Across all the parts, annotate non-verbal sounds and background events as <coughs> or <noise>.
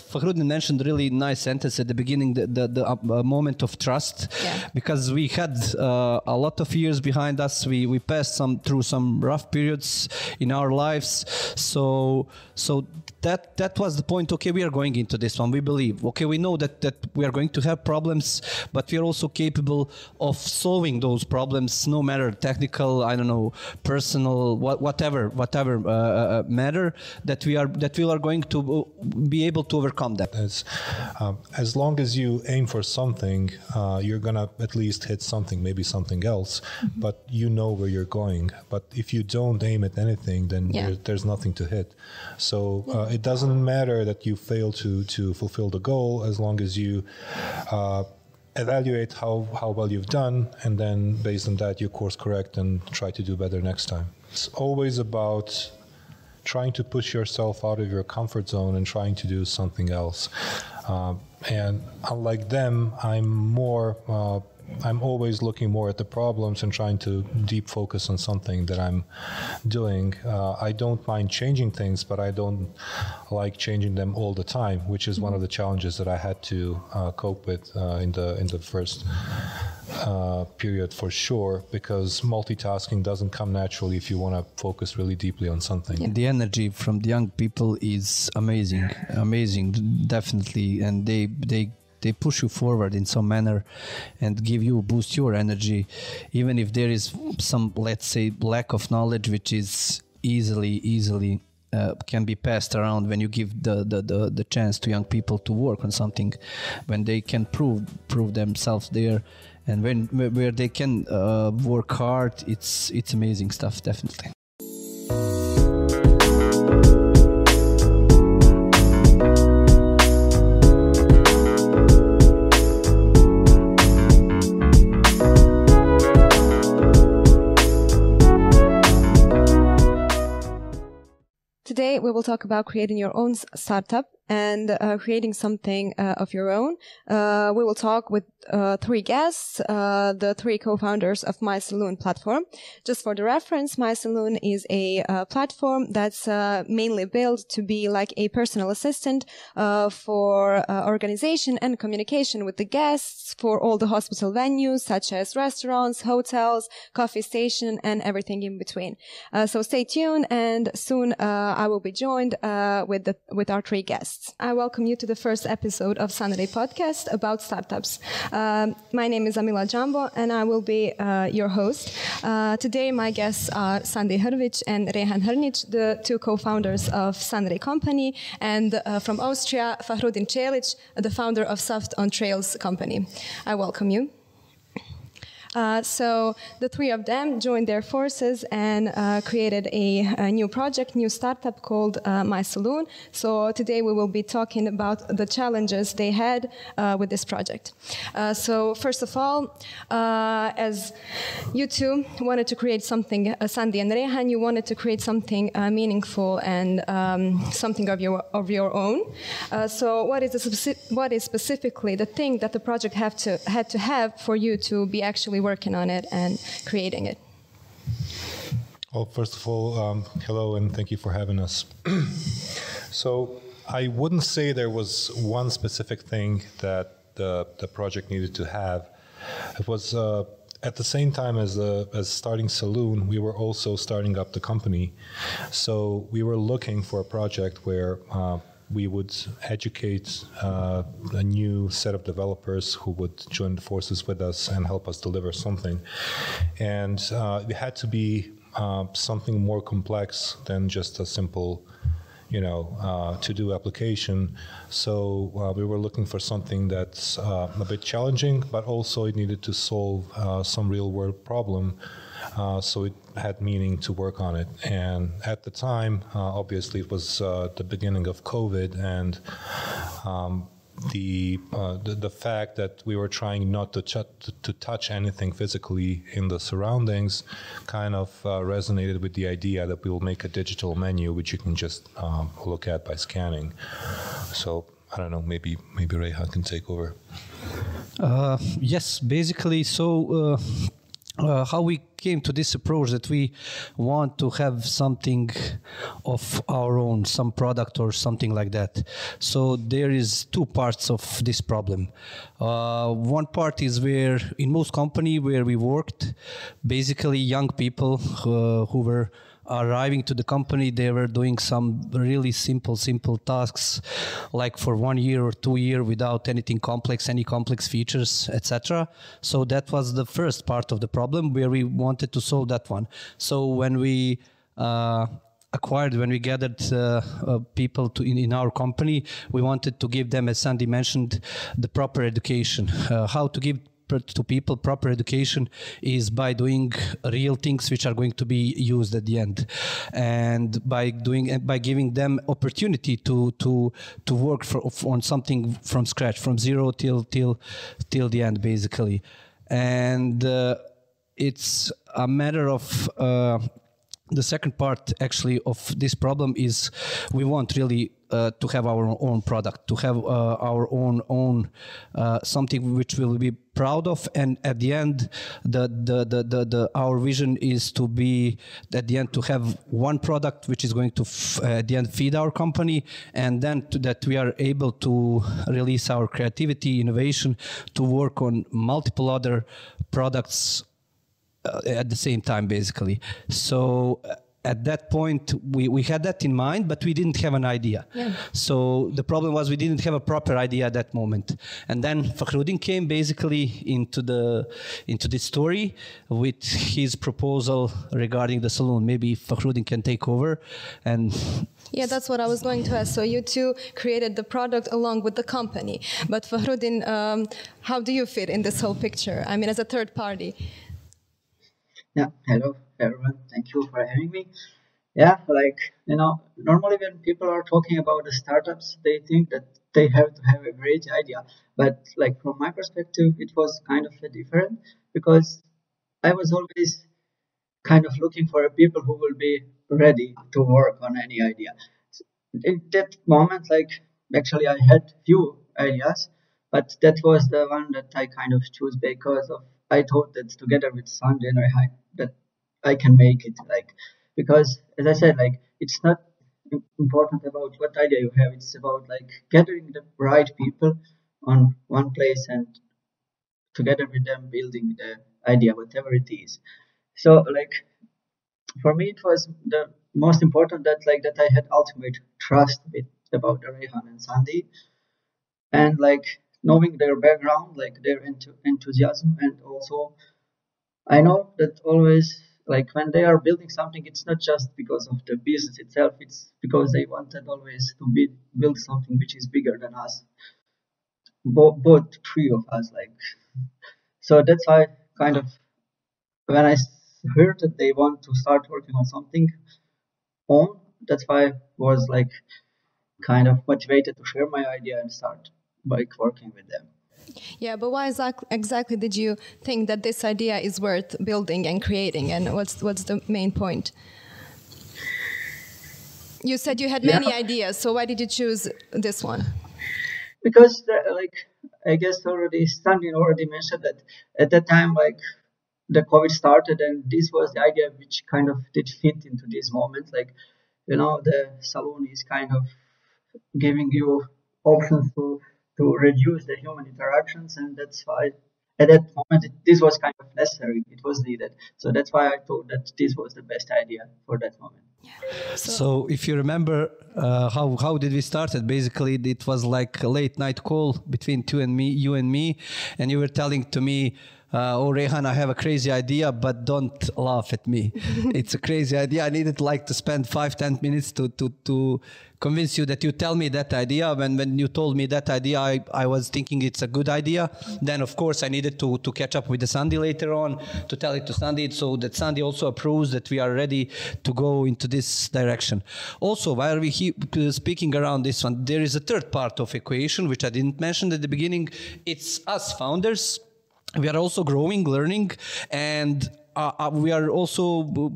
Fahrudin mentioned really nice sentence at the beginning, the, the, the uh, moment of trust, Yeah. because we had uh, a lot of years behind us. We, we passed some through some rough periods in our lives. So so that that was the point. Okay, we are going into this one. We believe. Okay, we know that that we are going to have problems, but we are also capable of solving those problems, no matter technical, I don't know, personal, what, whatever, whatever uh, uh, matter that we are that we are going to uh, be able to overcome that. As, um, as long as you aim for something, uh, you're gonna at least hit something, maybe something else, but you know where you're going. But if you don't aim at anything, then Yeah. there, there's nothing to hit. So uh, it doesn't matter that you fail to to fulfill the goal as long as you. Uh, evaluate how, how well you've done and then based on that you course correct and try to do better next time it's always about trying to push yourself out of your comfort zone and trying to do something else. Uh, and unlike them, I'm more. Uh, I'm always looking more at the problems and trying to deep focus on something that I'm doing. Uh, I don't mind changing things, but I don't like changing them all the time, which is one of the challenges that I had to uh, cope with uh, in the in the first uh, period for sure because multitasking doesn't come naturally if you want to focus really deeply on something. The energy from the young people is amazing, amazing, definitely, and they they they push you forward in some manner and give you boost your energy, even if there is some let's say lack of knowledge, which is easily easily. Uh, can be passed around when you give the, the, the, the chance to young people to work on something when they can prove prove themselves there and when where they can uh, work hard it's it's amazing stuff definitely talk about creating your own startup and uh, creating something uh, of your own. Uh, we will talk with uh, three guests, uh, the three co-founders of My Saloon platform. Just for the reference, My Saloon is a uh, platform that's uh, mainly built to be like a personal assistant uh, for organization and communication with the guests for all the hospital venues such as restaurants, hotels, coffee station, and everything in between. Uh, so stay tuned, and soon uh, I will be joined uh, with the with our three guests. I welcome you to the first episode of Sunray podcast about startups. Um, my name is Amila Jambo, and I will be uh, your host. Uh, today, my guests are Sandi Hrvic and Rejhan Hrnic, the two co-founders of Sunray Company, and uh, from Austria, Fahrudin Celic, the founder of Soft on Trails Company. I welcome you. Uh, so the three of them joined their forces and uh, created a, a new project, new startup called uh, My Saloon. So today we will be talking about the challenges they had uh, with this project. Uh, so first of all, uh, as you two wanted to create something, Sandi and Rejhan, you wanted to create something meaningful and um, something of your of your own. So what is the what is specifically the thing that the project have to had to have for you to be actually working on it and creating it? Well, first of all, um, hello and thank you for having us. <clears throat> so, I wouldn't say there was one specific thing that the, the project needed to have. It was uh, at the same time as uh, as starting Saloon, we were also starting up the company. So we were looking for a project where uh, we would educate uh, a new set of developers who would join the forces with us and help us deliver something. And uh, it had to be uh, something more complex than just a simple you know, uh, to do application. So uh, we were looking for something that's uh, a bit challenging, but also it needed to solve uh, some real world problem. Uh, so it had meaning to work on it. And at the time, uh, obviously, it was uh, the beginning of COVID, and um, the, uh, the the fact that we were trying not to, ch- to to touch anything physically in the surroundings kind of uh, resonated with the idea that we will make a digital menu which you can just um, look at by scanning. So I don't know, maybe maybe Rejhan can take over. Uh, yes, basically. So uh, how we came to this approach that we want to have something of our own some product or something like that. So there is two parts of this problem. Uh, one part is where in most company where we worked basically young people uh, who were arriving to the company, they were doing some really simple, simple tasks, like for one year or two year without anything complex, any complex features, etc. So that was the first part of the problem where we wanted to solve that one. So when we uh, acquired when we gathered uh, uh, people to in, in, our company we wanted to give them as sandi mentioned the proper education uh, how to give to people proper education is by doing real things which are going to be used at the end. And by doing by giving them opportunity to to to work for, on something from scratch from zero till till till the end basically. And uh, it's a matter of uh, the second part actually of this problem is we want really uh, to have our own product, to have uh, our own own uh, something which we'll be proud of, and at the end, the, the the, the the our vision is to be at the end to have one product which is going to f- at the end feed our company, and then to, that we are able to release our creativity, innovation, to work on multiple other products uh, at the same time, basically. So uh, at that point we, we had that in mind but we didn't have an idea yeah. so the problem was we didn't have a proper idea at that moment and then Fahrudin came basically into the into this story with his proposal regarding the saloon maybe Fahrudin can take over and yeah, that's what I was going to ask. So you two created the product along with the company, but Fahrudin, um, how do you fit in this whole picture? I mean, as a third party. Yeah, hello everyone. Thank you for having me. Yeah, like, you know, normally when people are talking about the startups, they think that they have to have a great idea. But like from my perspective, it was kind of different because I was always kind of looking for people who will be ready to work on any idea. In that moment, like actually I had few ideas, but that was the one that I kind of chose because of I thought that together with Sandi and I that I can make it like because as I said like it's not important about what idea you have it's about like gathering the right people on one place and together with them building the idea whatever it is. So like for me it was the most important that like that I had ultimate trust with about Rejhan and Sandi and like knowing their background like their enthusiasm and also I know that always like when they are building something it's not just because of the business itself it's because they wanted always to be, build something which is bigger than us. Bo- both three of us like. So that's why kind of when i heard that they want to start working on something on that's why i was like kind of motivated to share my idea and start by working with them yeah, but why exactly did you think that this idea is worth building and creating, and what's what's the main point? You said you had many yeah. ideas, so why did you choose this one? Because, the, like, I guess already Stanley already mentioned that at that time, like, the COVID started, and this was the idea which kind of did fit into this moment. Like, you know, the salon is kind of giving you options to to reduce the human interactions, and that's why at that moment it, this was kind of necessary. It was needed, so that's why I thought that this was the best idea for that moment. So, so if you remember uh, how how did we start it? Basically, it was like a late night call between two and me, you and me, and you were telling to me uh, oh Rejhan, I have a crazy idea, but don't laugh at me. <laughs> it's a crazy idea. I needed like to spend five, ten minutes to to to convince you that you tell me that idea. When when you told me that idea, I, I was thinking it's a good idea. Then of course I needed to to catch up with the Sandi later on to tell it to Sandi so that Sandi also approves that we are ready to go into this direction. Also, while we keep speaking around this one, there is a third part of equation which I didn't mention at the beginning. It's us founders we are also growing, learning, and uh, uh, we are also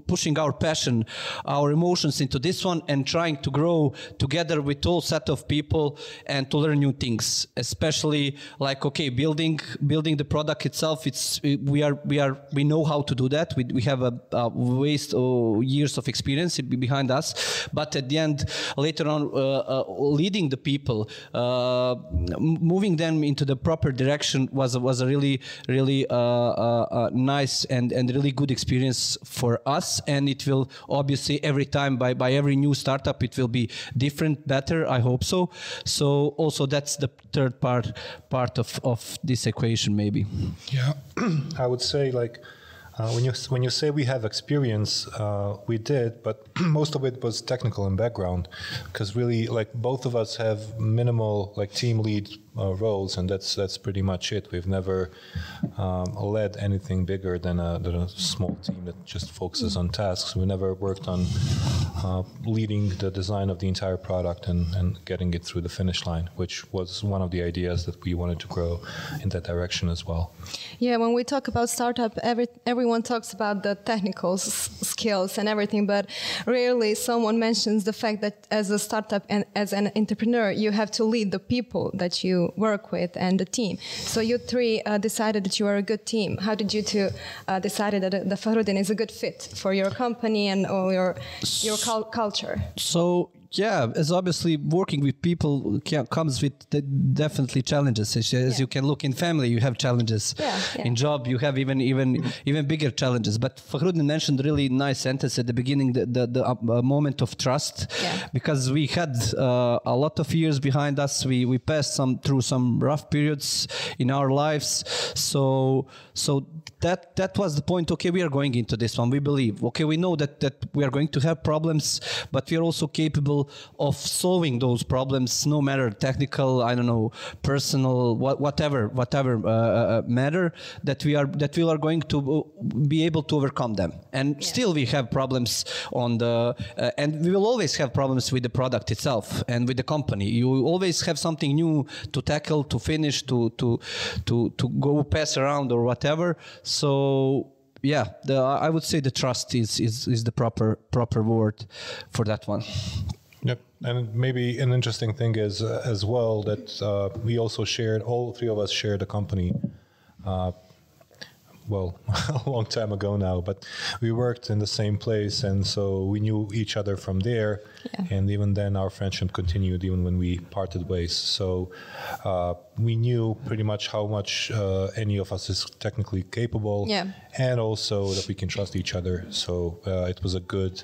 pushing our passion, our emotions into this one, and trying to grow together with all set of people and to learn new things. Especially like okay, building building the product itself. It's we are we are we know how to do that. We we have a, a waste of years of experience behind us, but at the end, later on, uh, uh, leading the people, uh, moving them into the proper direction was was a really really nice and and really good experience for us. And it will obviously every time by by every new startup it will be different, better. I hope so. So also that's the third part part of of this equation maybe. Yeah, <clears throat> I would say like uh, when you when you say we have experience, uh, we did, but <clears throat> most of it was technical in background, because really, like both of us have minimal like team lead uh, roles, and that's that's pretty much it. We've never um, led anything bigger than a, than a, small team that just focuses on tasks. We never worked on uh, leading the design of the entire product and, and getting it through the finish line, which was one of the ideas that we wanted to grow in that direction as well. Yeah, when we talk about startup, every, everyone talks about the technical skills and everything, but rarely someone mentions the fact that as a startup and as an entrepreneur, you have to lead the people that you work with and the team. So you three uh, decided that you are a good team. How did you two uh, decide that the Fahrudin is a good fit for your company and or your your culture? So yeah, as obviously working with people comes with definitely challenges. As yeah. you can look in family, you have challenges. Yeah, yeah. In job, you have even even even bigger challenges. But Fahrudin mentioned really nice sentence at the beginning, the the, the uh, moment of trust, because we had uh, a lot of years behind us. We we passed some through some rough periods in our lives. So so that that was the point. Okay, we are going into this one. We believe. Okay, we know that that we are going to have problems, but we are also capable of solving those problems, no matter technical, I don't know, personal, what, whatever, whatever uh, uh, matter that we are that we are going to uh, be able to overcome them. And yeah. still, we have problems on the, uh, and we will always have problems with the product itself and with the company. You always have something new to tackle, to finish, to to to to go pass around or whatever. So yeah, the, I would say the trust is, is is the proper proper word for that one. Yep, and maybe an interesting thing is uh, as well that uh, we also shared all three of us shared a company. Uh, well, <laughs> a long time ago now, but we worked in the same place, and so we knew each other from there. Yeah. And even then, our friendship continued even when we parted ways. So uh, we knew pretty much how much uh, any of us is technically capable, yeah. and also that we can trust each other. So uh, it was a good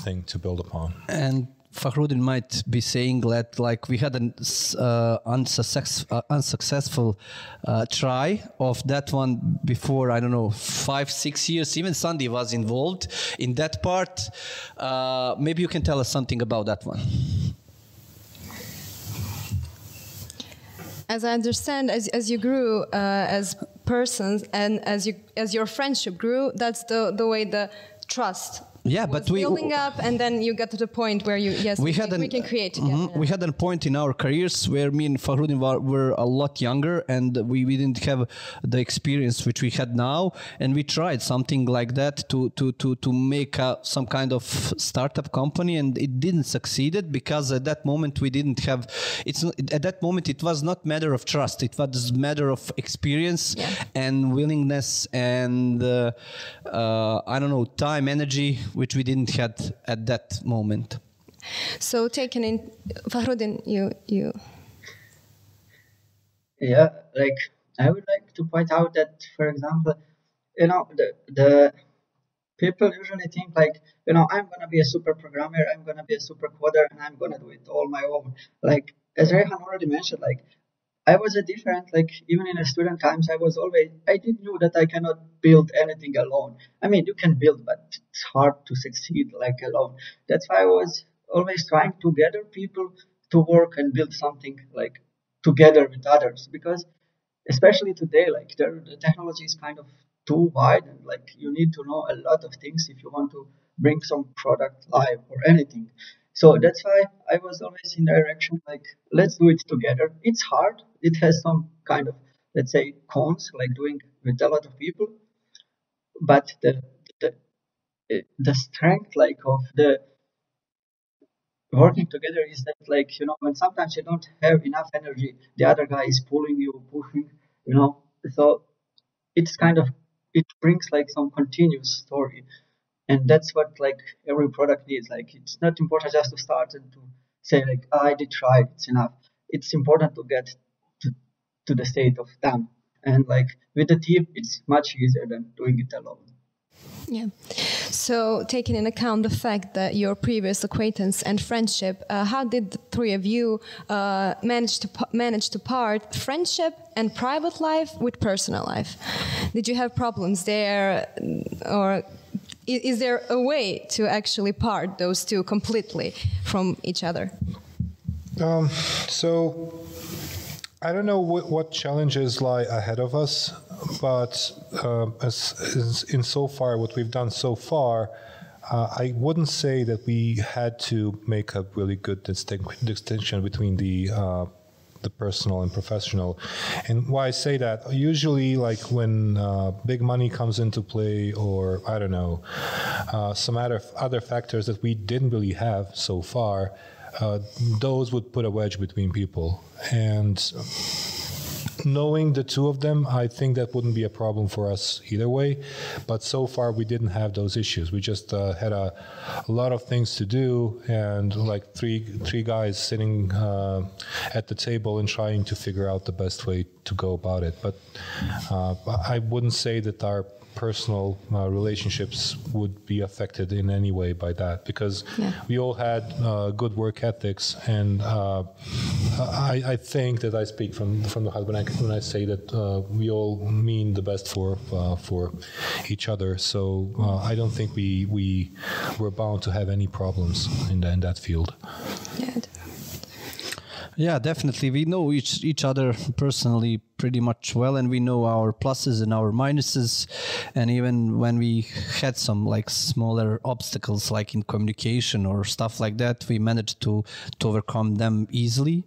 thing to build upon. And Fahrudin might be saying that like we had an uh, unsuccess, uh, unsuccessful uh, try of that one before I don't know five six years. Even Sandi was involved in that part. Uh, maybe you can tell us something about that one. As I understand as, as you grew uh, as persons and as you as your friendship grew that's the the way the trust yeah but we building up and then you get to the point where you yes we, we had can, an, we can create together. Mm-hmm, we had a point in our careers where me and Fahrudin were, were a lot younger and we, we didn't have the experience which we had now and we tried something like that to to to to make a, some kind of startup company and it didn't succeeded because at that moment we didn't have it's at that moment it was not matter of trust it was matter of experience yeah. and willingness and uh, uh, I don't know time energy which we didn't had at that moment. So taken in Fahrudin, you you. Yeah, like I would like to point out that, for example, you know the the people usually think like you know I'm gonna be a super programmer, I'm gonna be a super coder, and I'm gonna do it all my own. Like as Rejhan already mentioned, like I was a different, like even in the student times, I was always, I did knew that I cannot build anything alone. I mean, you can build, but it's hard to succeed like alone. That's why I was always trying to gather people to work and build something like together with others because especially today, like the, the technology is kind of too wide and like you need to know a lot of things if you want to bring some product live or anything. So that's why I was always in direction like let's do it together. It's hard. It has some kind of let's say cons like doing with a lot of people, but the, it, the strength like of the working together is that like you know when sometimes you don't have enough energy the other guy is pulling you pushing you know so it's kind of it brings like some continuous story and that's what like every product needs. Like it's not important just to start and to say like oh, i did try it's enough. It's important to get to, to the state of done. And like with the team it's much easier than doing it alone. Yeah. So, taking in account the fact that your previous acquaintance and friendship, uh, how did the three of you uh, manage to manage to part friendship and private life with personal life? Did you have problems there, or is there a way to actually part those two completely from each other? Um, so I don't know what, what, challenges lie ahead of us, but uh, as, as in so far, what we've done so far, uh, I wouldn't say that we had to make a really good distinct, distinction between the uh, the personal and professional. And why I say that, usually, like when uh, big money comes into play, or I don't know, uh, some other other factors that we didn't really have so far, uh, those would put a wedge between people. And knowing the two of them, I think that wouldn't be a problem for us either way. But so far, we didn't have those issues. We just uh, had a, a, lot of things to do, and like three three guys sitting uh, at the table and trying to figure out the best way to go about it. But uh, I wouldn't say that our personal uh, relationships would be affected in any way by that because yeah. we all had uh, good work ethics and uh, I, I, think that I speak from from the heart when I, when I say that uh, we all mean the best for uh, for each other so uh, I don't think we we were bound to have any problems in, the, in that field yeah yeah, definitely. We know each each other personally pretty much well, and we know our pluses and our minuses. And even when we had some like smaller obstacles, like in communication or stuff like that, we managed to to overcome them easily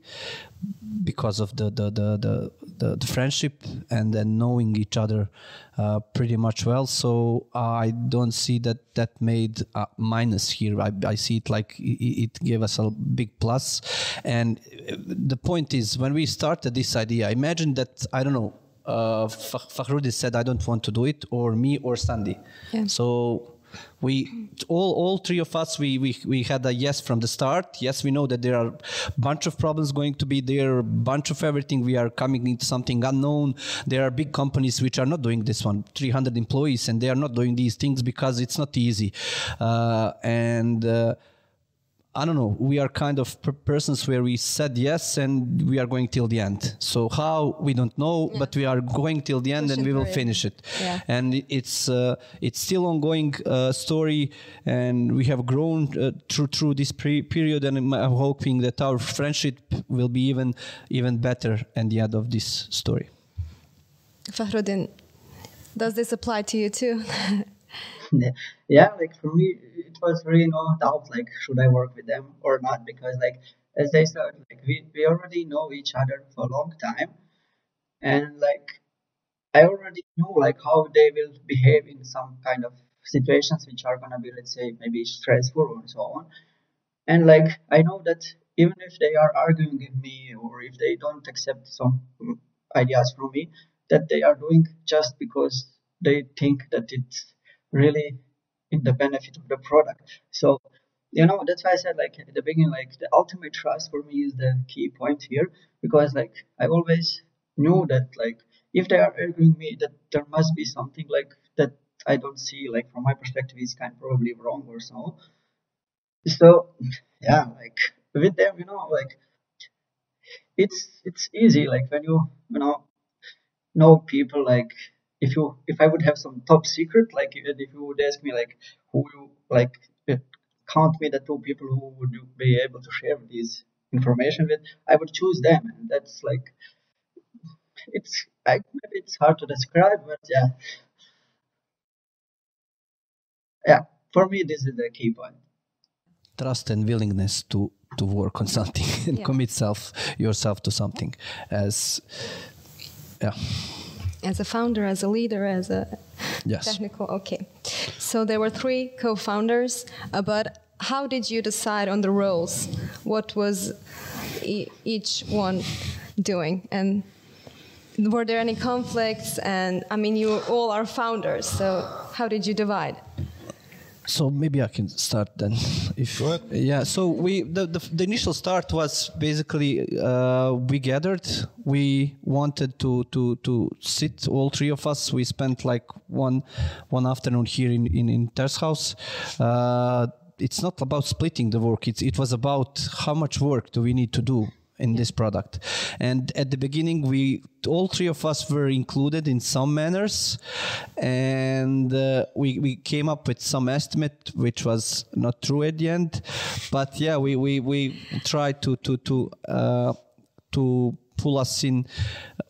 because of the the the the, the, the friendship and then knowing each other uh, pretty much well. So I don't see that that made a minus here. I, I see it like it, it gave us a big plus. And the point is, when we started this idea, I imagine that I don't know. Uh, Fakhrudi said, "I don't want to do it," or me or Sandi. Yeah. So we all all three of us we, we we had a yes from the start yes we know that there are a bunch of problems going to be there a bunch of everything we are coming into something unknown there are big companies which are not doing this one 300 employees and they are not doing these things because it's not easy uh, and uh, I don't know. We are kind of persons where we said yes and we are going till the end. So how we don't know, yeah. but we are going till the end Push and we will finish it. Yeah. And it's uh, it's still ongoing uh, story, and we have grown uh, through through this period. And I'm hoping that our friendship will be even even better at the end of this story. Fahrudin, does this apply to you too? <laughs> <laughs> yeah, like for me, it was really no doubt like should I work with them or not because like as I said, like we, we already know each other for a long time, and like I already knew like how they will behave in some kind of situations which are gonna be let's say maybe stressful or so on, and like I know that even if they are arguing with me or if they don't accept some ideas from me, that they are doing just because they think that it's really in the benefit of the product. So, you know, that's why I said like at the beginning, like the ultimate trust for me is the key point here because like I always knew that like if they are arguing me that there must be something like that I don't see like from my perspective is kind of probably wrong or so. So yeah, like with them, you know, like it's it's easy like when you you know know people like if you if I would have some top secret, like if you would ask me like who you like uh, count me the two people who would you be able to share this information with, I would choose them, and that's like it's I, maybe it's hard to describe, but yeah, yeah. For me, this is the key point. Trust and willingness to to work on something <laughs> and yeah. commit self yourself to something as yeah as a founder, as a leader, as a yes. technical. Okay, so there were three co-founders, uh, but how did you decide on the roles? What was e each one doing? And were there any conflicts? And I mean, you all are founders, so how did you divide? So maybe I can start then. <laughs> If Go ahead. yeah, so we the, the, the initial start was basically uh, we gathered. We wanted to to to sit all three of us. We spent like one one afternoon here in in, in Ter's house. Uh, it's not about splitting the work. It's it was about how much work do we need to do in this product. And at the beginning, we all three of us were included in some manners, and uh, we we came up with some estimate which was not true at the end. But yeah, we we we tried to to to. Uh, to pull us in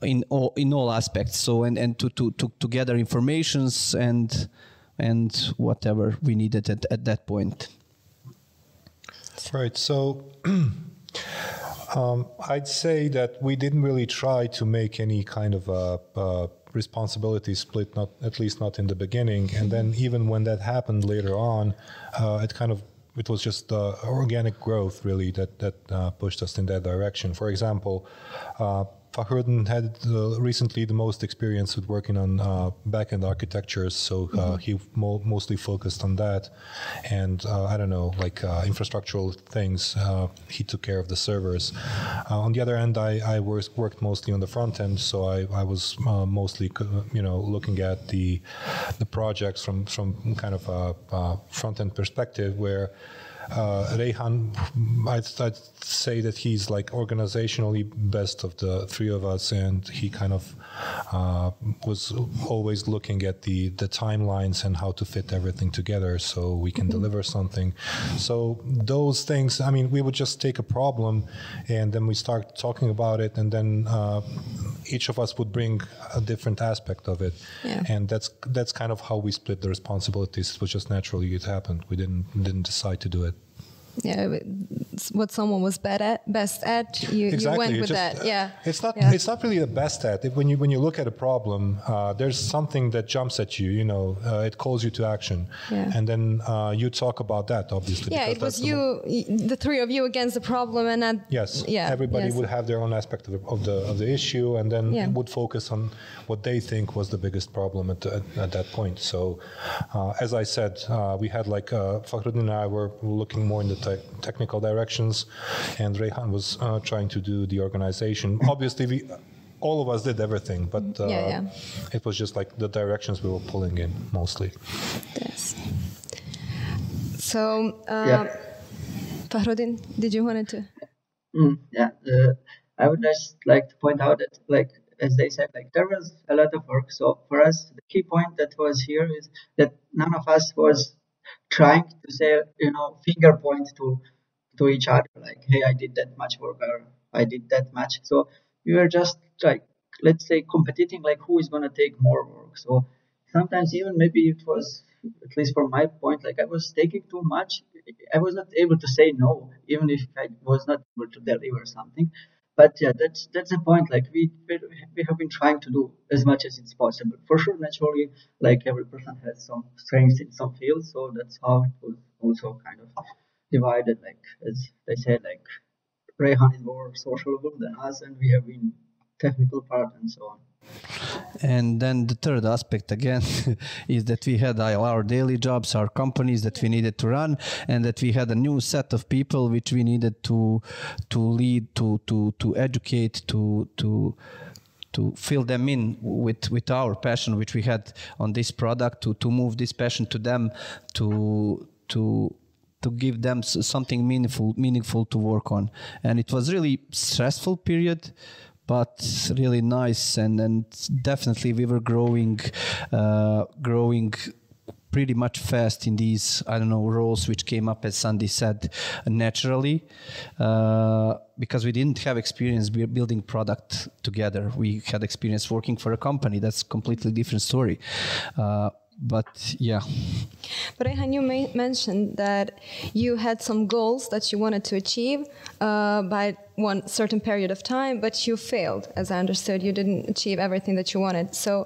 in all in all aspects so and and to to to, to gather informations and and whatever we needed at, at that point Right. So <clears throat> um, I'd say that we didn't really try to make any kind of a, a responsibility split, not at least not in the beginning. And then even when that happened later on, uh, it kind of it was just uh, organic growth really that that uh, pushed us in that direction. For example. Uh, Fahrudin had uh, recently the most experience with working on uh, backend architectures, so uh, he mo- mostly focused on that. And uh, I don't know, like uh, infrastructural things, uh, he took care of the servers. Uh, on the other end, I, I was, worked mostly on the front end, so I, I was uh, mostly, you know, looking at the the projects from from kind of a, a front end perspective, where uh, Rejhan, I'd, I'd say that he's like organizationally best of the three of us, and he kind of uh, was always looking at the the timelines and how to fit everything together so we can deliver something. So those things, I mean, we would just take a problem, and then we start talking about it, and then uh, each of us would bring a different aspect of it, Yeah. and that's that's kind of how we split the responsibilities. It was just naturally it happened. We didn't didn't decide to do it. Yeah, what someone was bad at, best at, you, you went it with just- that. Yeah, It's not. Yeah. It's not really the best at. When you when you look at a problem, uh, there's something that jumps at you. You know, uh, it calls you to action, Yeah. and then uh, you talk about that. Obviously, Yeah, it was the you, y- the three of you against the problem, and then Yes. yeah, Everybody yes. would have their own aspect of the of the, of the issue, and then Yeah. would focus on what they think was the biggest problem at, the, at, at that point. So, uh, as I said, uh, we had like uh, Fahrudin and I were looking more in the te- technical directions, and Rejhan was uh, trying to do the organization. <coughs> Obviously, we. All of us did everything, but uh, Yeah, yeah. it was just like the directions we were pulling in mostly. Yes. So, uh, Yeah. Fahrudin, did you wanted to? Mm, yeah, uh, I would just like to point out that, like as they said, like there was a lot of work. So for us, the key point that was here is that none of us was trying to say, you know, finger point to to each other, like, hey, I did that much work or I did that much. So we were just like, let's say, competing, like who is gonna take more work. So sometimes even maybe it was at least from my point like i was taking too much i was not able to say no even if i was not able to deliver something but yeah that's that's the point like we we have been trying to do as much as it's possible. For sure naturally like every person has some strengths in some fields so that's how it was also kind of divided like as they said like Rejhan is more sociable than us and we have been technical part and so on And then the third aspect again <laughs> is that we had our daily jobs, our companies that we needed to run, and that we had a new set of people which we needed to to lead, to to to educate, to to to fill them in with with our passion which we had on this product, to to move this passion to them, to to to give them something meaningful meaningful to work on. And it was really stressful period but really nice. And and definitely we were growing uh, growing pretty much fast in these i don't know roles which came up as sandi said naturally uh, because we didn't have experience building product together. We had experience working for a company. That's completely different story. Uh, but yeah But Rejhan, you mentioned that you had some goals that you wanted to achieve uh, by one certain period of time, but you failed. As I understood, you didn't achieve everything that you wanted. So,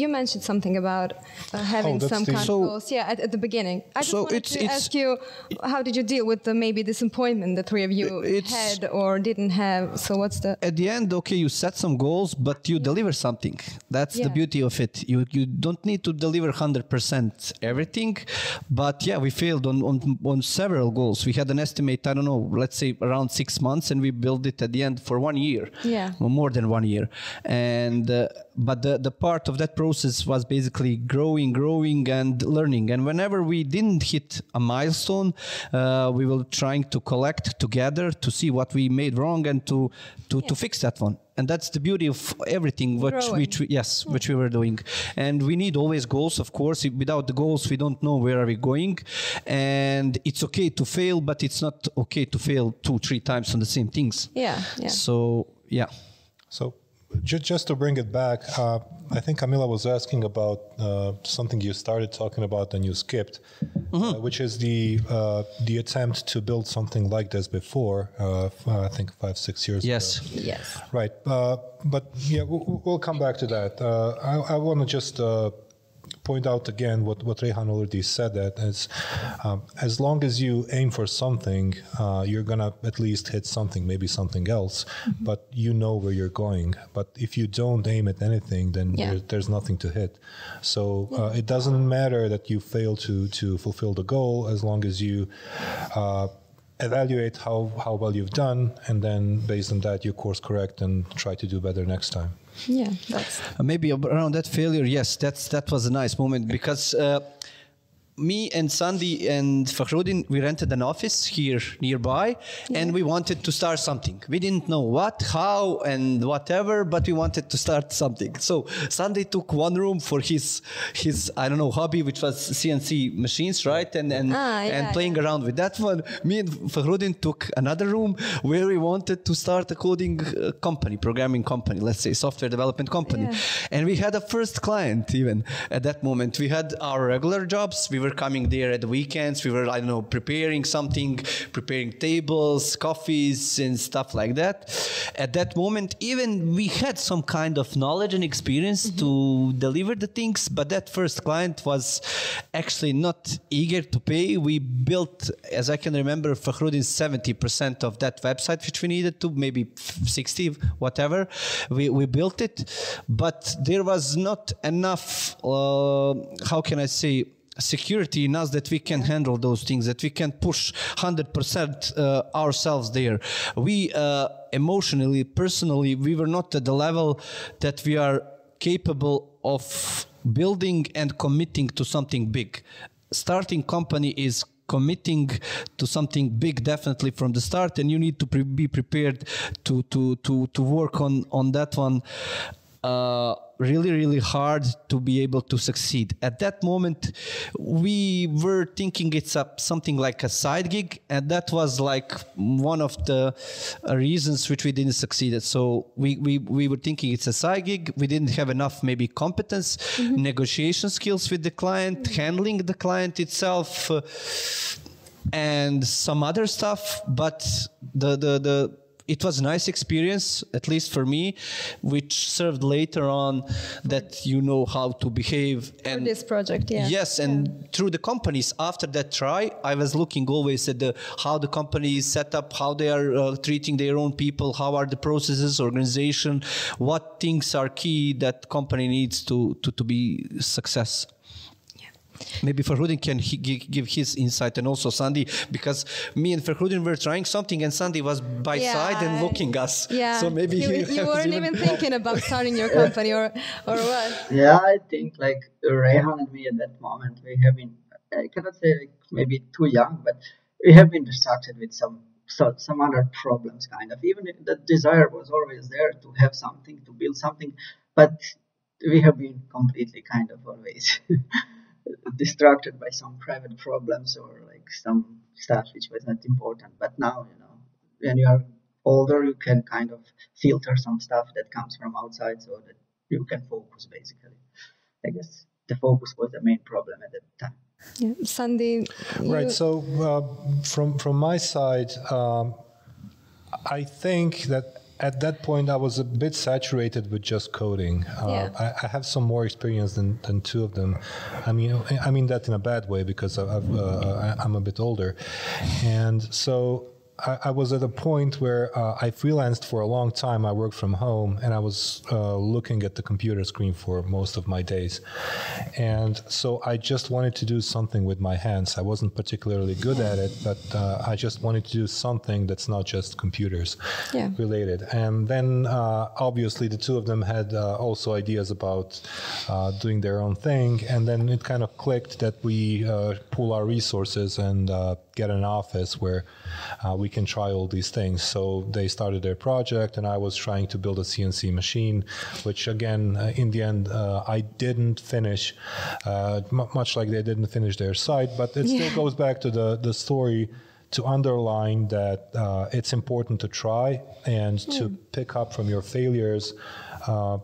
you mentioned something about uh, having that's some kind So- of goals. Yeah, at, at the beginning. I just So wanted it's- to it's- ask you, how did you deal with the maybe disappointment the three of you had or didn't have? So what's the? at the end, okay, you set some goals, but you deliver something. That's the beauty of it. You you don't need to deliver hundred percent everything, but yeah, we failed on, on on several goals. We had an estimate, I don't know, let's say around six months, and we built it at the end for one year. Yeah. Well, more than one year, and uh, but the the part of that process was basically growing, growing, and learning. And whenever we didn't hit a milestone, uh, we were trying to collect together to see what we made wrong and to to, to fix that one. And that's the beauty of everything which Growing. which we, yes which we were doing. And we need always goals, of course. Without the goals, we don't know where are we going. And it's okay to fail, but it's not okay to fail two three times on the same things. Yeah, yeah. So yeah. So, ju- just to bring it back, uh, I think Camila was asking about uh, something you started talking about and you skipped, uh, which is the uh, the attempt to build something like this before. Uh, f- I think five six years. Yes. ago. Yes. Right. Uh, but yeah, we'll, we'll come back to that. Uh, I, I want to just uh, point out again what, what Rejhan already said that as, um, as long as you aim for something, uh, you're going to at least hit something, maybe something else, but you know where you're going. But if you don't aim at anything, then Yeah. there, there's nothing to hit. So uh, it doesn't matter that you fail to, to fulfill the goal as long as you uh, evaluate how, how well you've done and then based on that you course correct and try to do better next time Yeah, that's Uh, maybe around that failure, yes, that's that was a nice moment because uh, me and Sandi and Fahrudin, we rented an office here nearby, and we wanted to start something. We didn't know what, how, and whatever, but we wanted to start something. So Sandi took one room for his his I don't know hobby, which was CNC machines, right, and and Ah, yeah, and playing around with that one. Me and Fahrudin took another room where we wanted to start a coding uh, company, programming company, let's say software development company. Yeah. And we had a first client even at that moment. We had our regular jobs. We were coming there at the weekends. We were, I don't know, preparing something, preparing tables, coffees, and stuff like that. At that moment, even we had some kind of knowledge and experience to deliver the things, but that first client was actually not eager to pay. We built, as I can remember, Fahrudin 70% of that website, which we needed to, maybe 60, whatever. We, we built it, but there was not enough, uh, how can I say, security in us that we can handle those things that we can push 100% uh, ourselves there. We uh, emotionally personally we were not at the level that we are capable of building and committing to something big. Starting company is committing to something big definitely from the start and you need to pre- be prepared to to to to work on on that one. Uh, really really hard to be able to succeed. At that moment we were thinking it's a something like a side gig and that was like one of the uh, reasons which we didn't succeed. So we, we we were thinking it's a side gig. We didn't have enough maybe competence negotiation skills with the client handling the client itself uh, and some other stuff but the the the it was a nice experience at least for me which served later on that you know how to behave for and this project. Yeah. Yes, and through the companies after that try, I was looking always at the how the company is set up, how they are uh, treating their own people, how are the processes, organization, what things are key that company needs to to, to be success. Maybe Fahrudin can he, gi- give his insight and also Sandi because me and Fahrudin were trying something and Sandi was by Yeah, side and looking us. Yeah. So maybe you, he you weren't even thinking about starting your <laughs> company or or what? Yeah, I think like Rejhan and me at that moment, we have been, I cannot say like maybe too young, but we have been distracted with some so, some other problems kind of. Even if the desire was always there to have something, to build something, but we have been completely kind of always <laughs> distracted by some private problems or like some stuff which was not important. But now, you know, when you are older, you can kind of filter some stuff that comes from outside so that you can focus basically. I guess the focus was the main problem at that time. Yeah. Sandi. Right. So uh, from from my side, um, I think that at that point, I was a bit saturated with just coding. Uh, Yeah. I, I have some more experience than, than two of them. I mean, I mean that in a bad way because I've, uh, I- I'm a bit older, and so. I, I was at a point where uh, I freelanced for a long time. I worked from home, and I was uh, looking at the computer screen for most of my days. And so I just wanted to do something with my hands. I wasn't particularly good at it, but uh, I just wanted to do something that's not just computers Yeah. related. And then uh, obviously the two of them had uh, also ideas about uh, doing their own thing. And then it kind of clicked that we uh, pool our resources and uh, get an office where uh, we can try all these things. So they started their project, and I was trying to build a CNC machine, which again, uh, in the end, uh, I didn't finish, uh, m- much like they didn't finish their site. But it still goes back to the, the story to underline that uh, it's important to try and to pick up from your failures. Uh,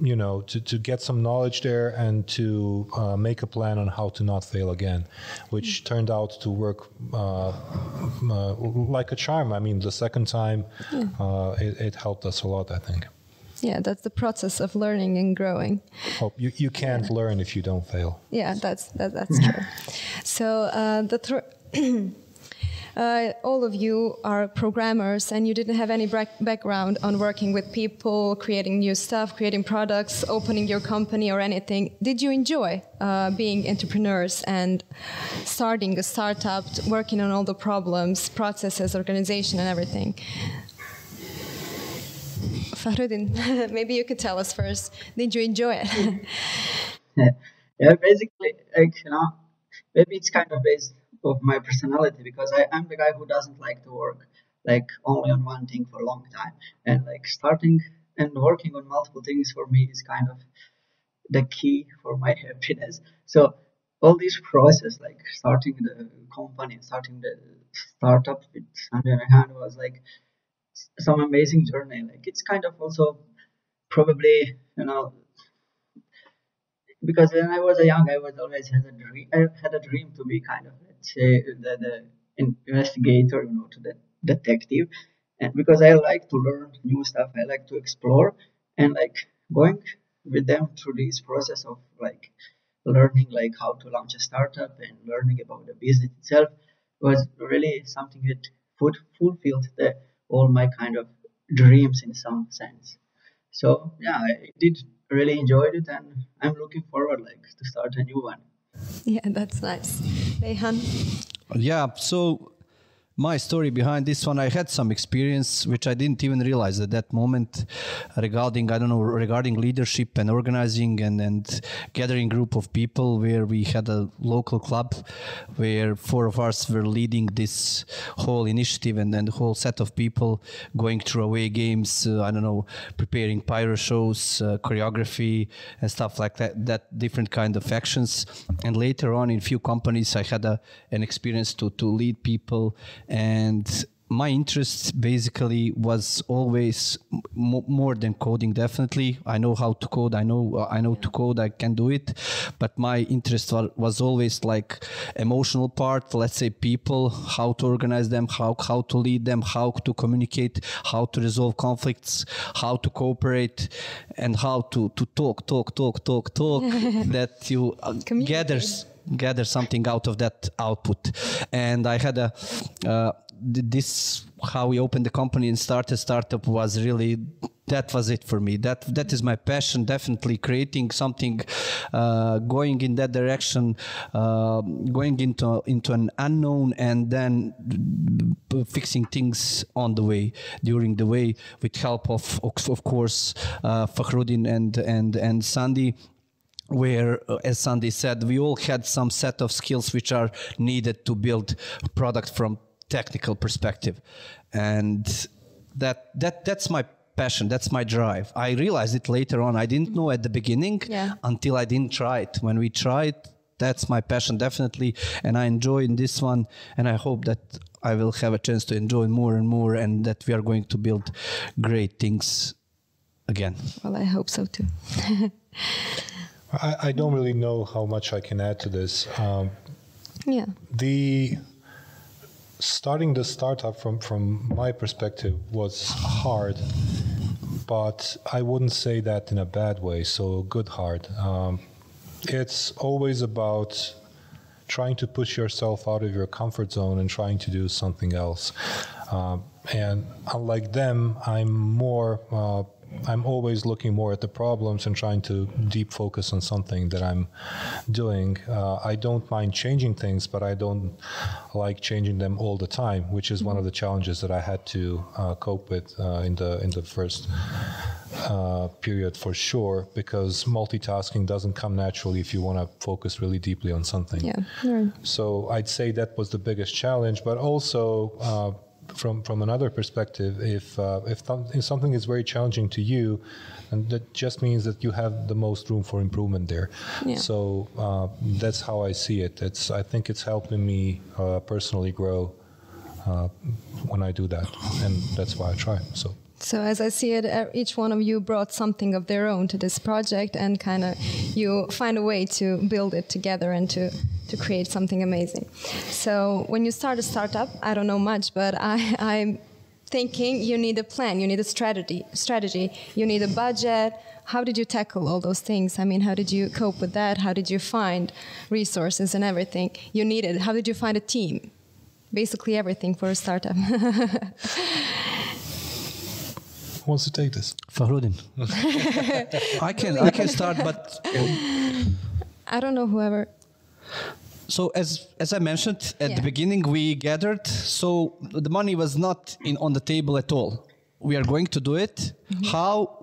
you know, to, to get some knowledge there and to uh, make a plan on how to not fail again, which turned out to work uh, uh, like a charm. I mean, the second time, uh, it, it helped us a lot, I think. Yeah, that's the process of learning and growing. Oh, you, you can't learn if you don't fail. Yeah, that's that, that's true. So uh, the thr <clears throat> uh, all of you are programmers, and you didn't have any background on working with people, creating new stuff, creating products, opening your company, or anything. Did you enjoy uh, being entrepreneurs and starting a startup, working on all the problems, processes, organization, and everything? Fahrudin, <laughs> maybe you could tell us first. Did you enjoy it? <laughs> yeah, basically, like you know, maybe it's kind of based of my personality because I, I'm the guy who doesn't like to work like only on one thing for a long time, and like starting and working on multiple things for me is kind of the key for my <laughs> happiness. So all this process, like starting the company, starting the startup with Sandi Rejhan was like some amazing journey. Like it's kind of also probably you know because when I was a young, I was always had a dream. I had a dream to be kind of say the, the investigator, you know, to the detective, and because I like to learn new stuff, I like to explore, and like going with them through this process of like learning like how to launch a startup and learning about the business itself was really something that ful- fulfilled the all my kind of dreams in some sense. So yeah, I did really enjoyed it, and I'm looking forward like to start a new one. Yeah, that's nice. Rejhan? Yeah, so my story behind this one, I had some experience which I didn't even realize at that moment regarding, I don't know, regarding leadership and organizing and, and gathering group of people where we had a local club where four of us were leading this whole initiative and then the whole set of people going through away games, uh, I don't know, preparing pyro shows, uh, choreography and stuff like that, that different kind of actions. And later on in few companies, I had a, an experience to, to lead people and my interest basically was always m- more than coding definitely. I know how to code. I know i know to code. I can do it. But my interest wa- was always like emotional part. Let's say people how to organize them how how to lead them how to communicate how to resolve conflicts how to cooperate and how to to talk talk talk talk talk <laughs> that you uh, Communicate. Gather something out of that output. And I had a uh, this how we opened the company and started startup was really that was it for me. That that is my passion. Definitely creating something, uh, going in that direction, uh, going into into an unknown, and then fixing things on the way during the way with help of of course uh, Fahrudin and and and Sandi where, uh, as Sandi said, we all had some set of skills which are needed to build product from technical perspective, and that that that's my passion. That's my drive. I realized it later on. I didn't know at the beginning Yeah. until I didn't try it. When we tried, that's my passion definitely, and I enjoy in this one, and I hope that. I will have a chance to enjoy more and more, and that we are going to build great things again. Well, I hope so too. <laughs> I, I don't really know how much I can add to this. Um, Yeah. the starting the startup from from my perspective was hard, but I wouldn't say that in a bad way. So good hard. Um, it's always about trying to push yourself out of your comfort zone and trying to do something else. Uh, and unlike them, I'm more. Uh, I'm always looking more at the problems and trying to deep focus on something that I'm doing. Uh, I don't mind changing things, but I don't like changing them all the time, which is one of the challenges that I had to uh, cope with uh, in the in the first uh, period for sure. Because multitasking doesn't come naturally if you want to focus really deeply on something. Yeah. Right. So I'd say that was the biggest challenge, but also uh, from from another perspective, if uh, if, th- if something is very challenging to you, and that just means that you have the most room for improvement there. Yeah. So uh, that's how I see it. It's I think it's helping me uh, personally grow uh, when I do that, and that's why I try. So. So as I see it, each one of you brought something of their own to this project, and kind of you find a way to build it together and to to create something amazing. So when you start a startup, I don't know much, but I, <laughs> I'm thinking you need a plan, you need a strategy, strategy, you need a budget. How did you tackle all those things? I mean, how did you cope with that? How did you find resources and everything you needed? How did you find a team? Basically, everything for a startup. <laughs> Who wants to take this? Fahrudin. <laughs> I can I can start, but I don't know whoever. So as as I mentioned at Yeah. the beginning, we gathered. So the money was not in on the table at all. We are going to do it. Mm-hmm. How?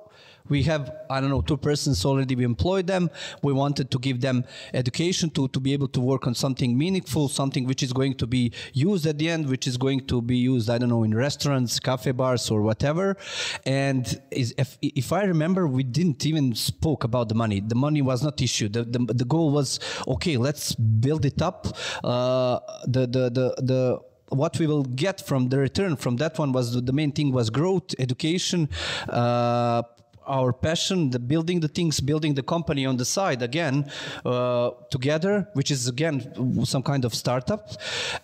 We have I don't know two persons already. We employed them. We wanted to give them education to to be able to work on something meaningful, something which is going to be used at the end, which is going to be used I don't know in restaurants, cafe bars, or whatever. And is if if I remember, we didn't even spoke about the money. The money was not issue. The the, the goal was okay. Let's build it up. Uh, the the the the what we will get from the return from that one was the main thing was growth, education, uh, our passion, the building the things, building the company on the side again uh, together, which is again some kind of startup.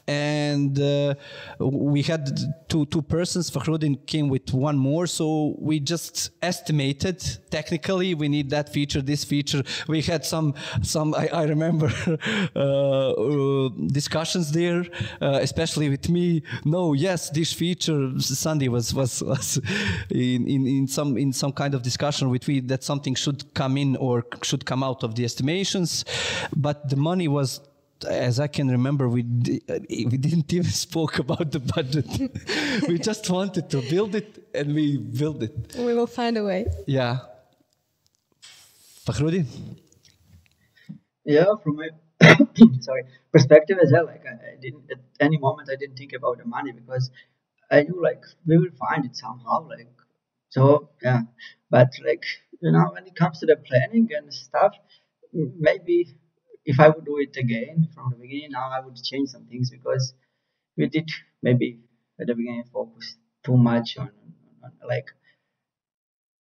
And uh, we had two two persons. Fahrudin came with one more, so we just estimated technically we need that feature, this feature. We had some some I, I remember <laughs> uh, discussions there, uh, especially with me. No, yes, this feature. Sandi was was was in, in, in some in some kind of discussion with me that something should come in or should come out of the estimations, but the money was. As I can remember, we <laughs> we didn't even <laughs> spoke about the budget. <laughs> we just wanted to build it, and we built it. We will find a way. Yeah. Fakhrudi? Yeah, from my <coughs> sorry perspective as well. Like I, I didn't at any moment I didn't think about the money because I knew like we will find it somehow. Like so yeah, but like you know when it comes to the planning and stuff, maybe if I would do it again from the beginning, now I would change some things because we did maybe at the beginning focus too much on, on, like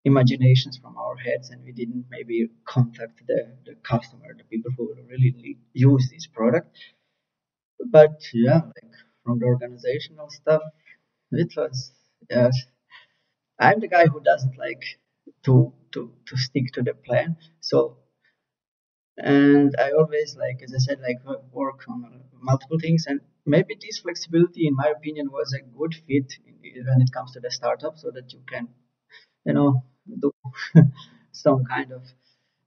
imaginations from our heads and we didn't maybe contact the, the customer, the people who really use this product. But yeah, like from the organizational stuff, it was yes. I'm the guy who doesn't like to to to stick to the plan. So and I always like, as I said, like work on multiple things, and maybe this flexibility, in my opinion, was a good fit when it comes to the startup, so that you can, you know, do <laughs> some kind of,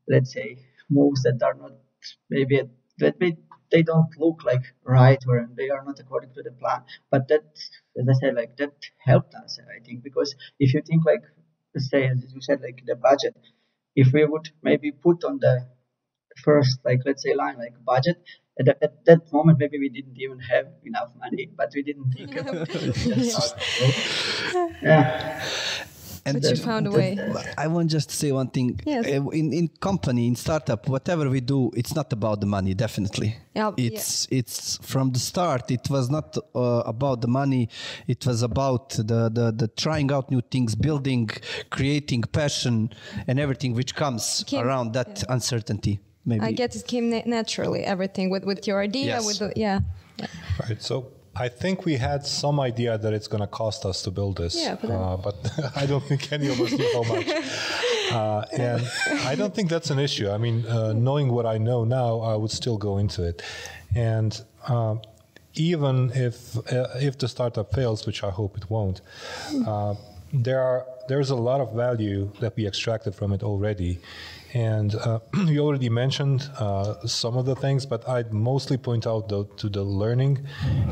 let's say, moves that are not maybe that may, they don't look like right or they are not according to the plan, but that, as I said, like that helped us, I think, because if you think like, say, as you said, like the budget, if we would maybe put on the first like let's say line like budget at, that- at that moment maybe we didn't even have enough money but we didn't <laughs> think about it. <laughs> Yeah <laughs> And But you found a way. I want just to say one thing. Yes. Uh, In in company, in startup, whatever we do, it's not about the money. Definitely. Yeah, yeah. It's it's from the start. It was not uh, about the money. It was about the, the the trying out new things, building, creating passion, and everything which comes Came- around that uncertainty. Maybe. I guess it came na- naturally, everything with, with your idea, Yes. with the, yeah. yeah. Right. So I think we had some idea that it's going to cost us to build this, Yeah, but uh, but <laughs> I don't think any of us knew how much. <laughs> Uh, and I don't think that's an issue. I mean, uh, knowing what I know now, I would still go into it. And uh, even if uh, if the startup fails, which I hope it won't, uh, there are there's a lot of value that we extracted from it already. And uh, <clears throat> you already mentioned uh, some of the things, but I'd mostly point out the, to the learning.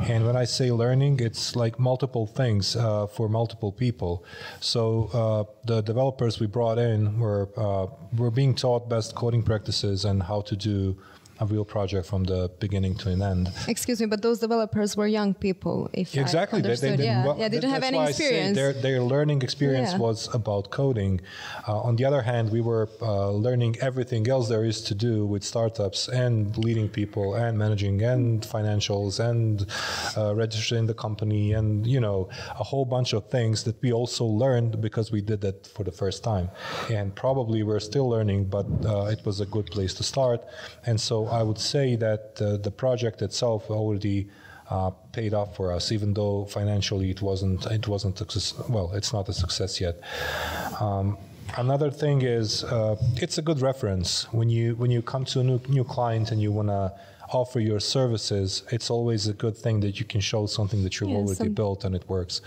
And when I say learning, it's like multiple things uh, for multiple people. So uh, the developers we brought in were uh, were being taught best coding practices and how to do a real project from the beginning to an end. Excuse me, but those developers were young people. If Exactly. They, they didn't, yeah, well, yeah, they didn't have any why I say experience. Their, their learning experience Yeah. was about coding. Uh, on the other hand, we were uh, learning everything else there is to do with startups and leading people and managing and financials and uh, registering the company and you know a whole bunch of things that we also learned because we did that for the first time. And probably we're still learning, but uh, it was a good place to start. And so I would say that uh, the project itself already uh, paid off for us, even though financially it wasn't it wasn't. Well, it's not a success yet. Um, another thing is uh, it's a good reference when you when you come to a new new client and you want to offer your services. It's always a good thing that you can show something that you've Yeah, already some- built and it works.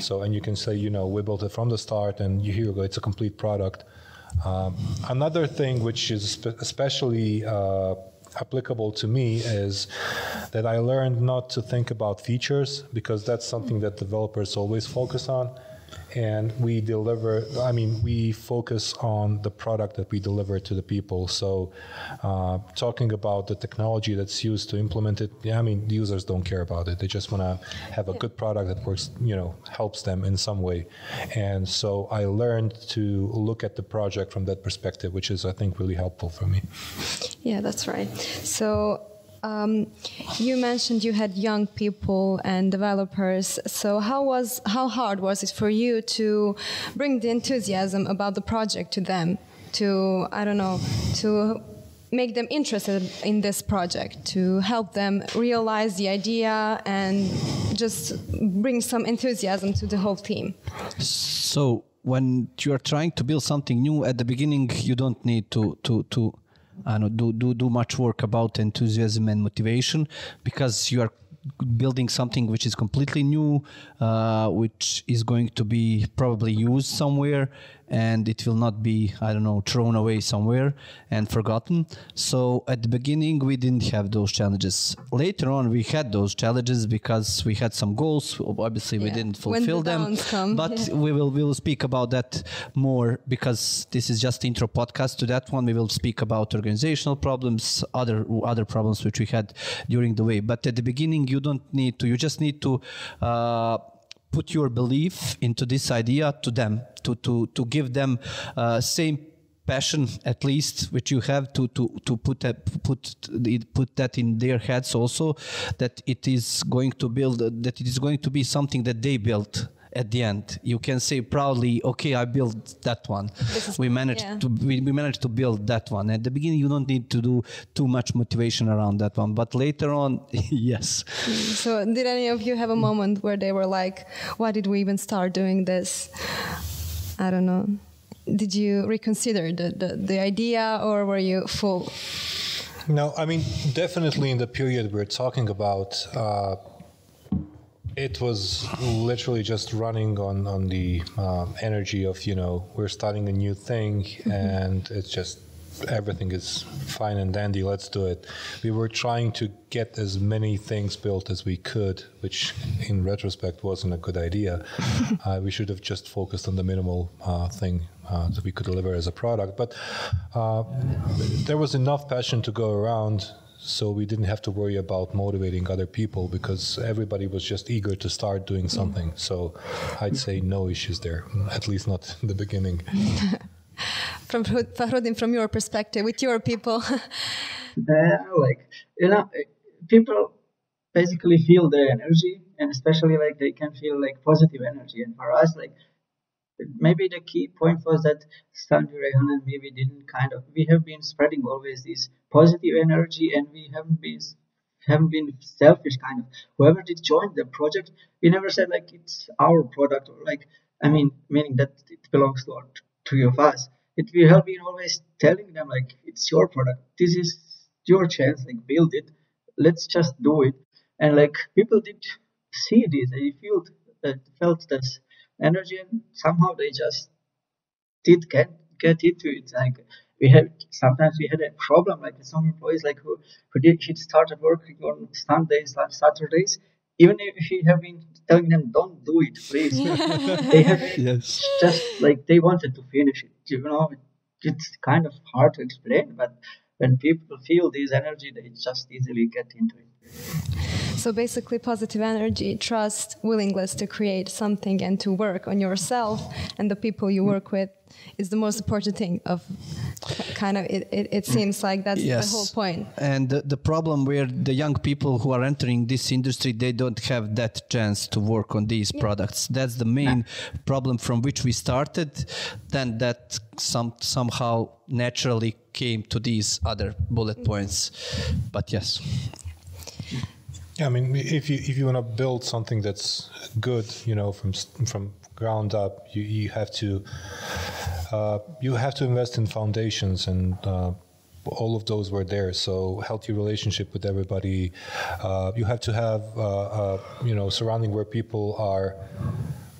So and you can say, you know, we built it from the start, and here you go, it's a complete product. Um, another thing which is especially uh, applicable to me is that I learned not to think about features because that's something that developers always focus on. And we deliver, I mean, we focus on the product that we deliver to the people. So, uh, talking about the technology that's used to implement it, yeah, I mean, users don't care about it. They just want to have a good product that works, you know, helps them in some way. And so I learned to look at the project from that perspective, which is, I think, really helpful for me. Yeah, that's right. So um, you mentioned you had young people and developers. So how was how hard was it for you to bring the enthusiasm about the project to them? To I don't know to make them interested in this project to help them realize the idea and just bring some enthusiasm to the whole team So when you are trying to build something new at the beginning, you don't need to to to Uh, I know, do do do much work about enthusiasm and motivation because you are building something which is completely new, uh, which is going to be probably used somewhere, and it will not be I don't know thrown away somewhere and forgotten. So at the beginning we didn't have those challenges. Later on we had those challenges because we had some goals. Obviously we didn't When the fulfill them, come, but yeah. we will we will speak about that more because this is just intro podcast to that one. We will speak about organizational problems, other other problems which we had during the way. But at the beginning, you don't need to. You just need to. Uh, put your belief into this idea to them to to to give them uh, same passion at least which you have to to to put that put put that in their heads also that it is going to build that it is going to be something that they built at the end you can say proudly okay i built that one we managed yeah. to we, we managed to build that one at the beginning you don't need to do too much motivation around that one but later on <laughs> yes So, did any of you have a moment where they were like, "Why did we even start doing this?" I don't know. Did you reconsider the, the, the idea, or were you full? No, I mean, definitely in the period we're talking about, uh, it was literally just running on, on the um, energy of, you know, we're starting a new thing and it's just everything is fine and dandy, let's do it. We were trying to get as many things built as we could, which in retrospect wasn't a good idea. <laughs> uh, we should have just focused on the minimal uh, thing uh, that we could deliver as a product. But uh, there was enough passion to go around so we didn't have to worry about motivating other people because everybody was just eager to start doing something so i'd say no issues there at least not in the beginning <laughs> From Fahrudin, from your perspective, with your people. <laughs> Uh, like you know, people basically feel the energy, and especially like they can feel like positive energy. And for us, like maybe the key point was that Rejhan and me, we didn't kind of we have been spreading always this positive energy, and we haven't been haven't been selfish kind of. Whoever did join the project, we never said like it's our product or like I mean meaning that it belongs to our, of us. It we have been always telling them like it's your product. This is your chance. Like build it. Let's just do it. And like people did see this. They felt that uh, felt this energy, and somehow they just did get get into it. Like we had sometimes we had a problem like with some employees like who, who did he started working on Sundays like Saturdays even if we have been telling them don't do it please <laughs> <laughs> they have Yes. just like they wanted to finish it you know it's kind of hard to explain but when people feel this energy they just easily get into it So basically, positive energy, trust, willingness to create something and to work on yourself and the people you mm. work with is the most important thing. Of kind of, it, it, it seems like that's yes. the whole point. And the, the problem where the young people who are entering this industry, they don't have that chance to work on these products. That's the main problem from which we started. Then that some somehow naturally came to these other bullet mm. points. But yes. Yeah, I mean, if you if you want to build something that's good, you know, from from ground up, you, you have to uh, you have to invest in foundations, and uh, all of those were there. So healthy relationship with everybody. Uh, you have to have uh, uh, you know surrounding where people are.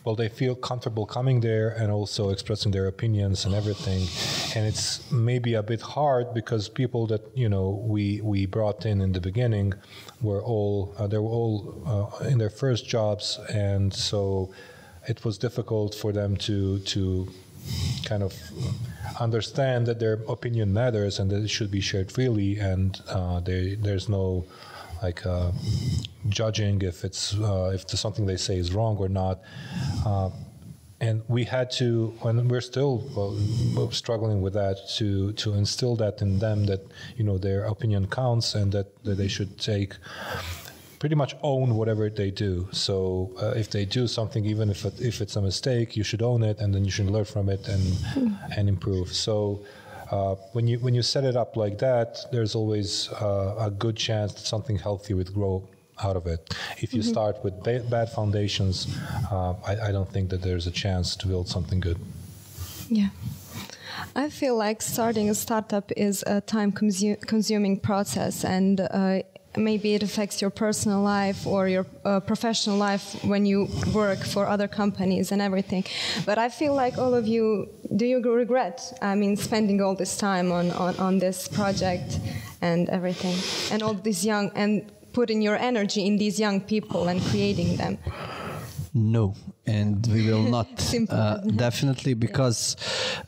Well, they feel comfortable coming there and also expressing their opinions and everything, and it's maybe a bit hard because people that you know we we brought in in the beginning were all uh, they were all uh, in their first jobs, and so it was difficult for them to to kind of understand that their opinion matters and that it should be shared freely, and uh, they, there's no like uh, judging if it's uh, if something they say is wrong or not. Uh, and we had to, and we're still well, struggling with that, to to instill that in them that you know their opinion counts and that, that they should take pretty much own whatever they do. So uh, if they do something, even if it, if it's a mistake, you should own it, and then you should learn from it and and improve. So. Uh, when you when you set it up like that, there's always uh, a good chance that something healthy would grow out of it. If you start with ba- bad foundations, uh, I, I don't think that there's a chance to build something good. Yeah. I feel like starting a startup is a time consu- consuming process and uh, maybe it affects your personal life or your uh, professional life when you work for other companies and everything. But I feel like all of you, do you regret, I mean, spending all this time on, on, on this project and everything and all these young, and putting your energy in these young people and creating them? No, and we will not. <laughs> Uh, <laughs> definitely, because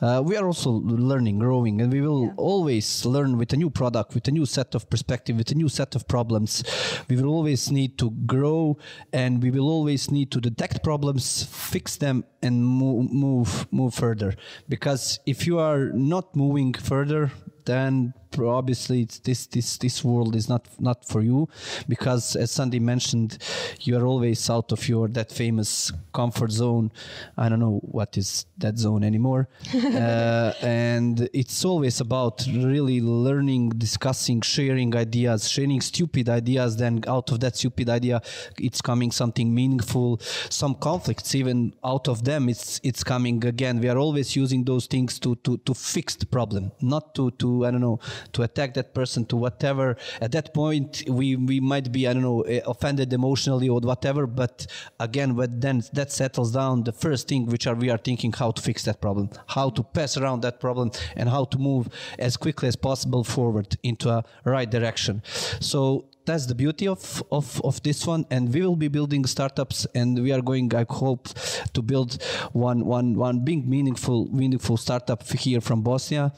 uh, we are also learning, growing, and we will always learn with a new product, with a new set of perspective, with a new set of problems. We will always need to grow, and we will always need to detect problems, fix them, and move move move further. Because if you are not moving further, then obviously it's this this this world is not not for you because as Sandi mentioned you are always out of your that famous comfort zone. I don't know what is that zone anymore. <laughs> Uh, and it's always about really learning discussing sharing ideas sharing stupid ideas. Then out of that stupid idea it's coming something meaningful some conflicts even out of them it's it's coming again. We are always using those things to to to fix the problem not to to I don't know to attack that person to whatever. At that point we we might be I don't know eh, offended emotionally or whatever but again when then that settles down the first thing which are we are thinking how to fix that problem how to pass around that problem and how to move as quickly as possible forward into a right direction. So that's the beauty of, of, of this one and we will be building startups and we are going i hope to build one one one big meaningful meaningful startup here from bosnia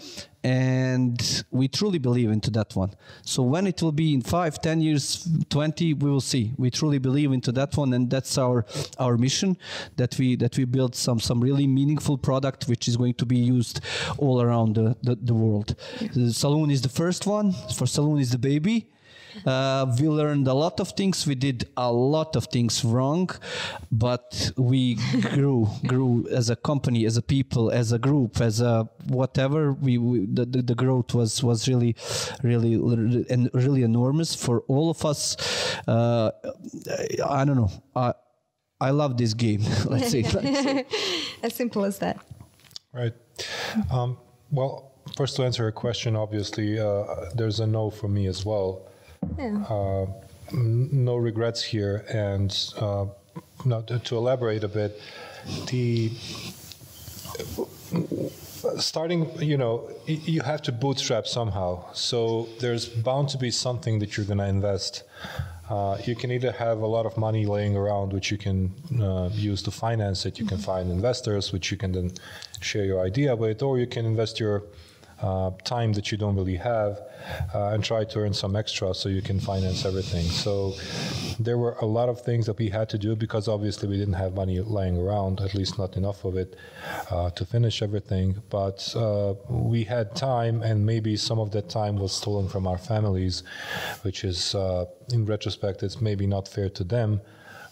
and we truly believe into that one. So when it will be in 5 10 years 20 we will see. We truly believe into that one and that's our our mission that we that we build some some really meaningful product which is going to be used all around the, the, the world. The saloon is the first one. For saloon is the baby Uh, we learned a lot of things. We did a lot of things wrong, but we grew, grew as a company, as a people, as a group, as a whatever. We, we the, the, the growth was was really, really, and really enormous for all of us. Uh, I don't know. I I love this game. <laughs> Let's say. <laughs> as simple as that. Right. Um, well, first to answer your question, obviously, uh, there's a no for me as well. Yeah. Uh, no regrets here, and uh, no, to, elaborate a bit, the starting, you know, you have to bootstrap somehow. So there's bound to be something that you're going to invest. Uh, you can either have a lot of money laying around, which you can uh, use to finance it. You can find investors, which you can then share your idea with, or you can invest your uh, time that you don't really have uh, and try to earn some extra so you can finance everything. So there were a lot of things that we had to do because obviously we didn't have money lying around, at least not enough of it uh, to finish everything. But uh, we had time, and maybe some of that time was stolen from our families, which is, uh, in retrospect, it's maybe not fair to them.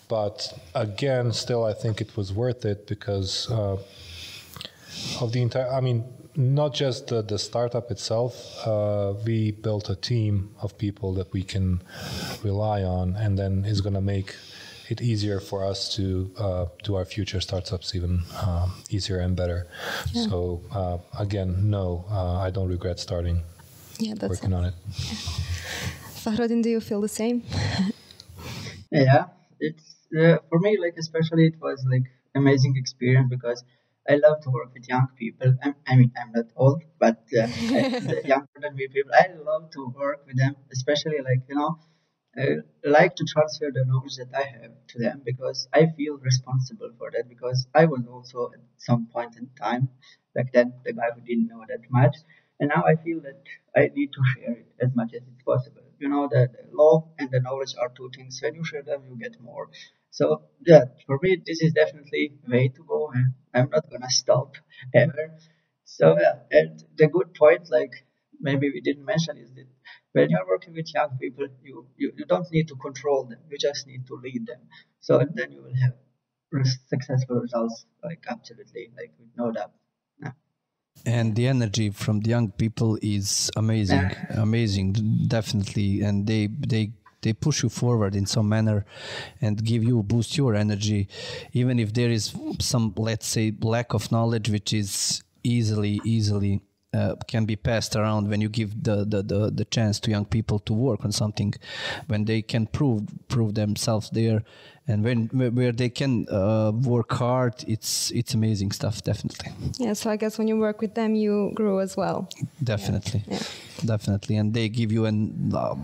But again, still, I think it was worth it because of the entire i mean not just the, the startup itself uh, we built a team of people that we can rely on and then is going to make it easier for us to uh, do our future startups even um, easier and better. So uh, again no uh, i don't regret starting. Yeah, that's working on it. Fahrudin, do you feel the same? <laughs> yeah it's uh, for me like especially it was like amazing experience because i love to work with young people I'm, i mean i'm not old but uh, <laughs> the younger than me people i love to work with them especially like you know I like to transfer the knowledge that I have to them because I feel responsible for that because I was also at some point in time back then the guy who didn't know that much and now I feel that I need to share it as much as it's possible. You know, the, the law and the knowledge are two things. When you share them, you get more. So yeah, for me, this is definitely way to go, and I'm not gonna stop ever. So yeah, and the good point, like maybe we didn't mention, is that when you're working with young people, you, you, you don't need to control them. You just need to lead them. So and then you will have successful results, like absolutely, like with no doubt. Yeah. and the energy from the young people is amazing amazing definitely and they they they push you forward in some manner and give you boost your energy even if there is some let's say lack of knowledge which is easily easily uh, can be passed around when you give the, the, the, the chance to young people to work on something when they can prove prove themselves there and when where they can uh, work hard it's it's amazing stuff definitely Yeah, so I guess when you work with them, you grow as well. definitely Yeah. definitely and they give you an uh,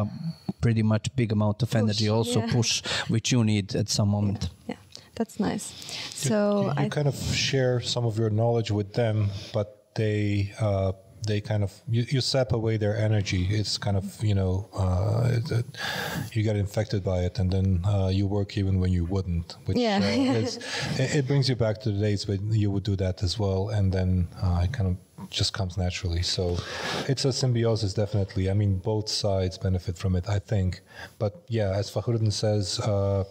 a pretty much big amount of energy also yeah. push which you need at some moment Yeah, that's nice. You- So you, you I kind of share some of your knowledge with them, but they uh, they kind of you, you sap away their energy. It's kind of you know uh, it, it, you get infected by it, and then uh, you work even when you wouldn't. Which Yeah. uh, is, <laughs> it, it brings you back to the days when you would do that as well, and then uh, it kind of just comes naturally. So it's a symbiosis, definitely. I mean, both sides benefit from it, I think. But yeah, as Fahrudin says, uh,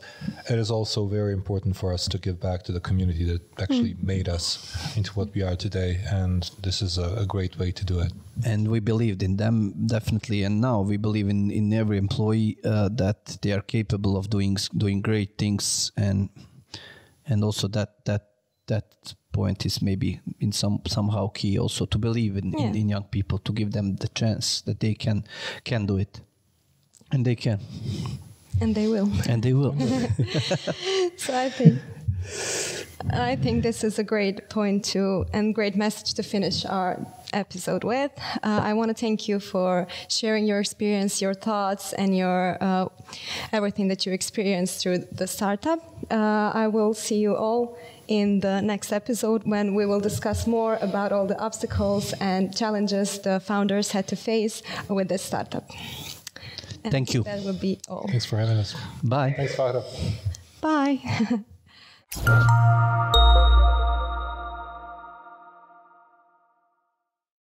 it is also very important for us to give back to the community that actually made us into what we are today. And this is a, a great way to do it. and we believed in them definitely and now we believe in in every employee uh, that they are capable of doing doing great things and and also that that that point is maybe in some somehow key also to believe in, in, in young people to give them the chance that they can can do it and they can and they will. and they will <laughs> so I think I think this is a great point to and great message to finish our episode with. Uh, I want to thank you for sharing your experience, your thoughts, and your uh, everything that you experienced through the startup. Uh, I will see you all in the next episode when we will discuss more about all the obstacles and challenges the founders had to face with this startup. And Thank you. That will be all. Thanks for having us. bye Thanks, Fahra. Bye. <laughs>